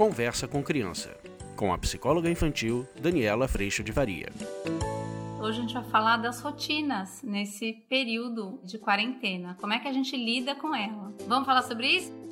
Conversa com Criança, com a psicóloga infantil Daniela Freixo de Varia. Hoje a gente vai falar das rotinas nesse período de quarentena. Como é que a gente lida com ela? Vamos falar sobre isso?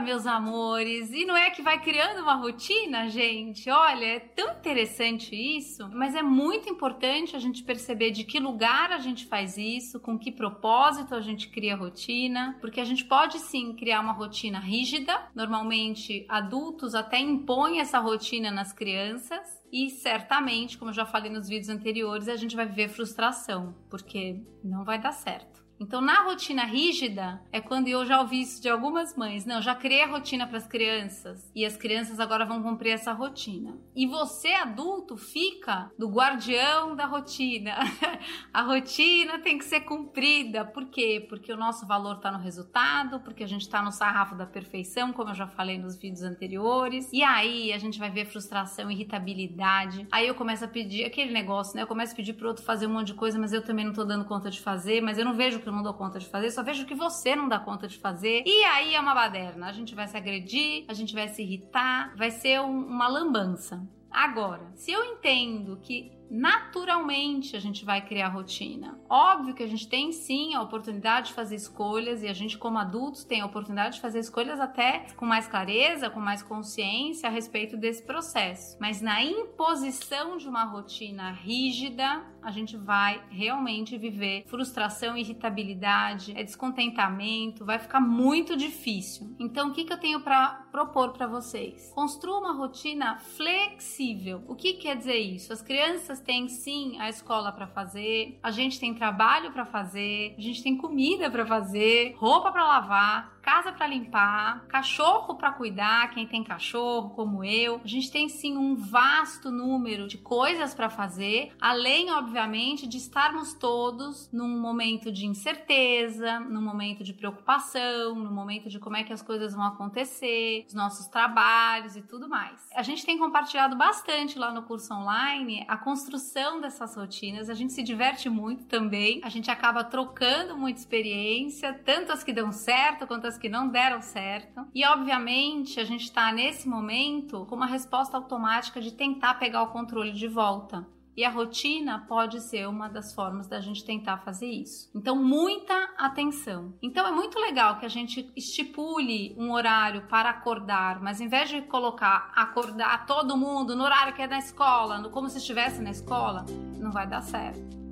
Meus amores! E não é que vai criando uma rotina, gente? Olha, é tão interessante isso, mas é muito importante a gente perceber de que lugar a gente faz isso, com que propósito a gente cria a rotina, porque a gente pode sim criar uma rotina rígida. Normalmente, adultos até impõem essa rotina nas crianças. E certamente, como eu já falei nos vídeos anteriores, a gente vai viver frustração, porque não vai dar certo. Então, na rotina rígida, é quando eu já ouvi isso de algumas mães. Não, já criei a rotina para as crianças e as crianças agora vão cumprir essa rotina. E você, adulto, fica do guardião da rotina. a rotina tem que ser cumprida. Por quê? Porque o nosso valor está no resultado, porque a gente está no sarrafo da perfeição, como eu já falei nos vídeos anteriores. E aí a gente vai ver frustração, irritabilidade. Aí eu começo a pedir aquele negócio, né? Eu começo a pedir pro outro fazer um monte de coisa, mas eu também não tô dando conta de fazer, mas eu não vejo que eu não dou conta de fazer, só vejo que você não dá conta de fazer. E aí é uma baderna. A gente vai se agredir, a gente vai se irritar, vai ser um, uma lambança. Agora, se eu entendo que naturalmente a gente vai criar rotina. Óbvio que a gente tem sim a oportunidade de fazer escolhas e a gente, como adultos, tem a oportunidade de fazer escolhas até com mais clareza, com mais consciência a respeito desse processo. Mas na imposição de uma rotina rígida, a gente vai realmente viver frustração, irritabilidade, é descontentamento, vai ficar muito difícil. Então, o que, que eu tenho para propor para vocês? Construa uma rotina flexível. O que quer dizer isso? As crianças crianças têm sim a escola para fazer, a gente tem trabalho para fazer, a gente tem comida para fazer, roupa para lavar, casa para limpar, cachorro para cuidar, quem tem cachorro, como eu. A gente tem sim um vasto número de coisas para fazer, além, obviamente, de estarmos todos num momento de incerteza, num momento de preocupação, num momento de como é que as coisas vão acontecer, os nossos trabalhos e tudo mais. A gente tem compartilhado bastante lá no curso online a construção dessas rotinas, a gente se diverte muito também, a gente acaba trocando muita experiência, tanto as que dão certo quanto as que não deram certo. E obviamente a gente está nesse momento com uma resposta automática de tentar pegar o controle de volta. E a rotina pode ser uma das formas da gente tentar fazer isso. Então, muita atenção. Então, é muito legal que a gente estipule um horário para acordar, mas em vez de colocar acordar todo mundo no horário que é da escola, no, como se estivesse na escola, não vai dar certo.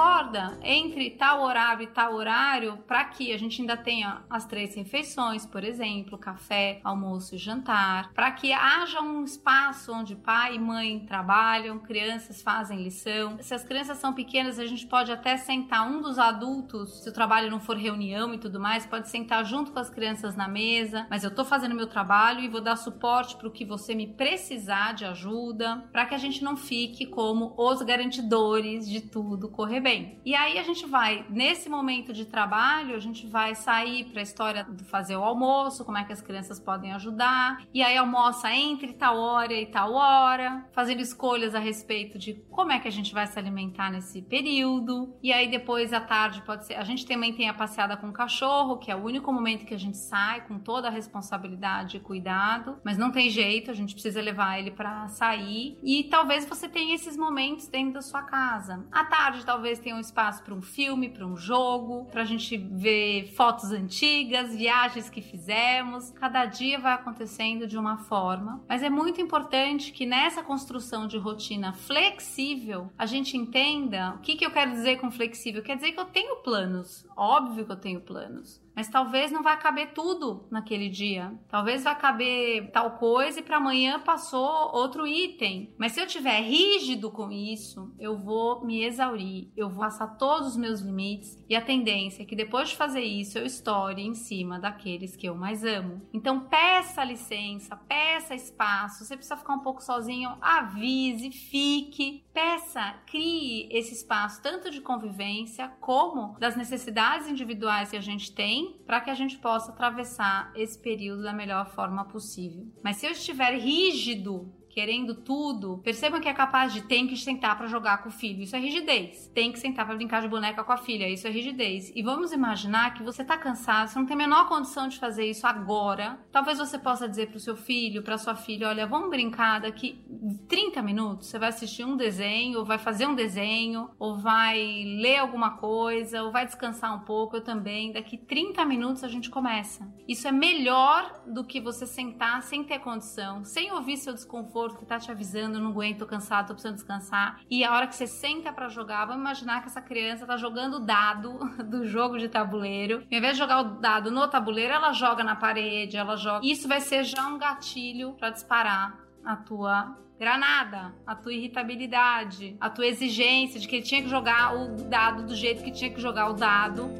Acorda entre tal horário e tal horário para que a gente ainda tenha as três refeições, por exemplo, café, almoço e jantar, para que haja um espaço onde pai e mãe trabalham, crianças fazem lição. Se as crianças são pequenas, a gente pode até sentar um dos adultos, se o trabalho não for reunião e tudo mais, pode sentar junto com as crianças na mesa, mas eu tô fazendo meu trabalho e vou dar suporte para o que você me precisar de ajuda, para que a gente não fique como os garantidores de tudo correr bem bem. E aí a gente vai, nesse momento de trabalho, a gente vai sair para a história de fazer o almoço, como é que as crianças podem ajudar. E aí almoça entre tal hora e tal hora, fazendo escolhas a respeito de como é que a gente vai se alimentar nesse período. E aí depois à tarde pode ser, a gente também tem a passeada com o cachorro, que é o único momento que a gente sai com toda a responsabilidade e cuidado, mas não tem jeito, a gente precisa levar ele para sair. E talvez você tenha esses momentos dentro da sua casa. À tarde talvez tem um espaço para um filme, para um jogo, para a gente ver fotos antigas, viagens que fizemos. Cada dia vai acontecendo de uma forma, mas é muito importante que nessa construção de rotina flexível a gente entenda o que, que eu quero dizer com flexível. Quer dizer que eu tenho planos, óbvio que eu tenho planos mas talvez não vai caber tudo naquele dia. Talvez vai caber tal coisa e para amanhã passou outro item. Mas se eu tiver rígido com isso, eu vou me exaurir, eu vou passar todos os meus limites e a tendência é que depois de fazer isso eu estoure em cima daqueles que eu mais amo. Então peça licença, peça espaço. Você precisa ficar um pouco sozinho, avise, fique, peça, crie esse espaço tanto de convivência como das necessidades individuais que a gente tem para que a gente possa atravessar esse período da melhor forma possível. Mas se eu estiver rígido querendo tudo, percebam que é capaz de tem que sentar para jogar com o filho. Isso é rigidez. Tem que sentar para brincar de boneca com a filha. Isso é rigidez. E vamos imaginar que você tá cansado, você não tem a menor condição de fazer isso agora. Talvez você possa dizer pro seu filho, para sua filha, olha, vamos brincar daqui 30 minutos. Você vai assistir um desenho, ou vai fazer um desenho, ou vai ler alguma coisa, ou vai descansar um pouco. Eu também. Daqui 30 minutos a gente começa. Isso é melhor do que você sentar sem ter condição, sem ouvir seu desconforto que tá te avisando, não aguento, tô cansado, tô precisando descansar. E a hora que você senta para jogar, vamos imaginar que essa criança tá jogando o dado do jogo de tabuleiro. Ao invés de jogar o dado no tabuleiro, ela joga na parede, ela joga. Isso vai ser já um gatilho para disparar a tua granada, a tua irritabilidade, a tua exigência de que ele tinha que jogar o dado do jeito que tinha que jogar o dado.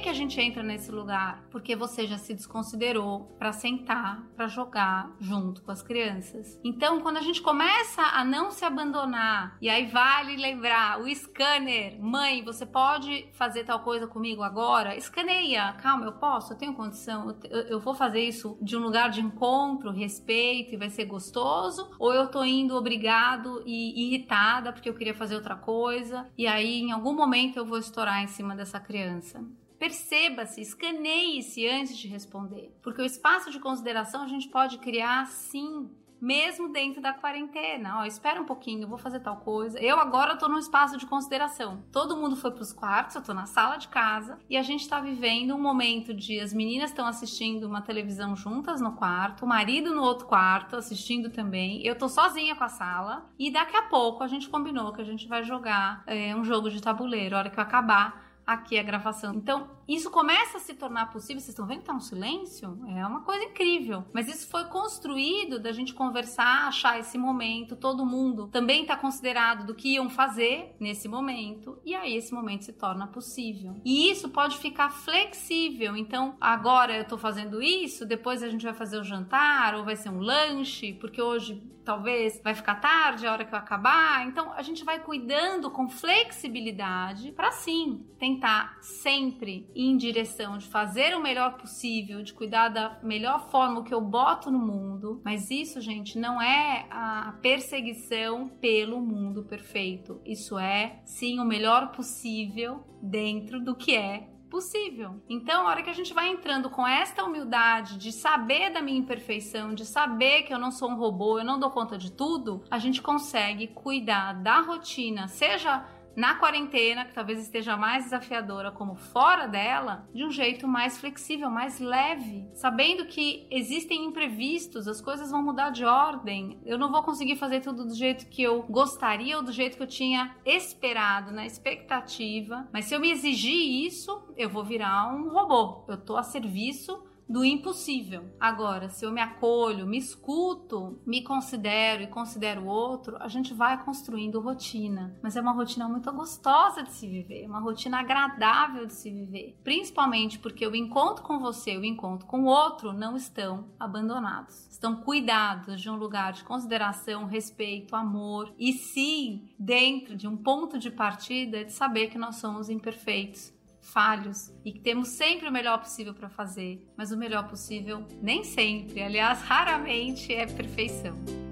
Que a gente entra nesse lugar? Porque você já se desconsiderou para sentar, para jogar junto com as crianças. Então, quando a gente começa a não se abandonar, e aí vale lembrar, o scanner, mãe, você pode fazer tal coisa comigo agora? Escaneia, calma, eu posso, eu tenho condição, eu, eu vou fazer isso de um lugar de encontro, respeito e vai ser gostoso, ou eu tô indo obrigado e irritada porque eu queria fazer outra coisa, e aí em algum momento eu vou estourar em cima dessa criança. Perceba-se, escaneie-se antes de responder, porque o espaço de consideração a gente pode criar sim mesmo dentro da quarentena. Ó, espera um pouquinho, eu vou fazer tal coisa. Eu agora tô num espaço de consideração. Todo mundo foi pros quartos, eu tô na sala de casa e a gente tá vivendo um momento de as meninas estão assistindo uma televisão juntas no quarto, o marido no outro quarto assistindo também. Eu tô sozinha com a sala e daqui a pouco a gente combinou que a gente vai jogar é, um jogo de tabuleiro. A hora que eu acabar aqui a gravação. Então, isso começa a se tornar possível. Vocês estão vendo que tá um silêncio? É uma coisa incrível. Mas isso foi construído da gente conversar, achar esse momento. Todo mundo também está considerado do que iam fazer nesse momento. E aí esse momento se torna possível. E isso pode ficar flexível. Então, agora eu estou fazendo isso, depois a gente vai fazer o jantar, ou vai ser um lanche, porque hoje talvez vai ficar tarde a hora que eu acabar. Então, a gente vai cuidando com flexibilidade para sim tentar sempre ir em direção de fazer o melhor possível, de cuidar da melhor forma que eu boto no mundo. Mas isso, gente, não é a perseguição pelo mundo perfeito. Isso é sim o melhor possível dentro do que é possível. Então, a hora que a gente vai entrando com esta humildade de saber da minha imperfeição, de saber que eu não sou um robô, eu não dou conta de tudo, a gente consegue cuidar da rotina, seja na quarentena, que talvez esteja mais desafiadora, como fora dela, de um jeito mais flexível, mais leve, sabendo que existem imprevistos, as coisas vão mudar de ordem. Eu não vou conseguir fazer tudo do jeito que eu gostaria ou do jeito que eu tinha esperado, na expectativa, mas se eu me exigir isso, eu vou virar um robô. Eu tô a serviço do impossível. Agora, se eu me acolho, me escuto, me considero e considero o outro, a gente vai construindo rotina. Mas é uma rotina muito gostosa de se viver, uma rotina agradável de se viver. Principalmente porque o encontro com você o encontro com o outro não estão abandonados. Estão cuidados de um lugar de consideração, respeito, amor e sim dentro de um ponto de partida de saber que nós somos imperfeitos falhos e que temos sempre o melhor possível para fazer, mas o melhor possível nem sempre, aliás, raramente é perfeição.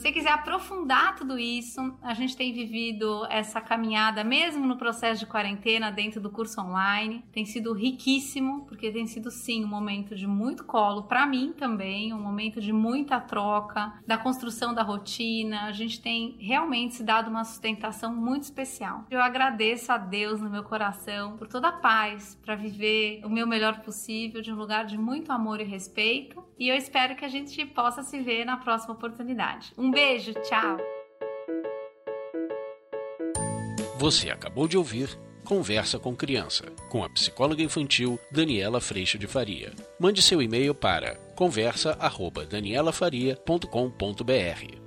Você quiser aprofundar tudo isso, a gente tem vivido essa caminhada mesmo no processo de quarentena dentro do curso online. Tem sido riquíssimo, porque tem sido sim um momento de muito colo para mim também, um momento de muita troca, da construção da rotina. A gente tem realmente se dado uma sustentação muito especial. Eu agradeço a Deus no meu coração por toda a paz para viver o meu melhor possível de um lugar de muito amor e respeito. E eu espero que a gente possa se ver na próxima oportunidade. Um beijo, tchau. Você acabou de ouvir Conversa com Criança, com a psicóloga infantil Daniela Freixo de Faria. Mande seu e-mail para conversa@danielafaria.com.br.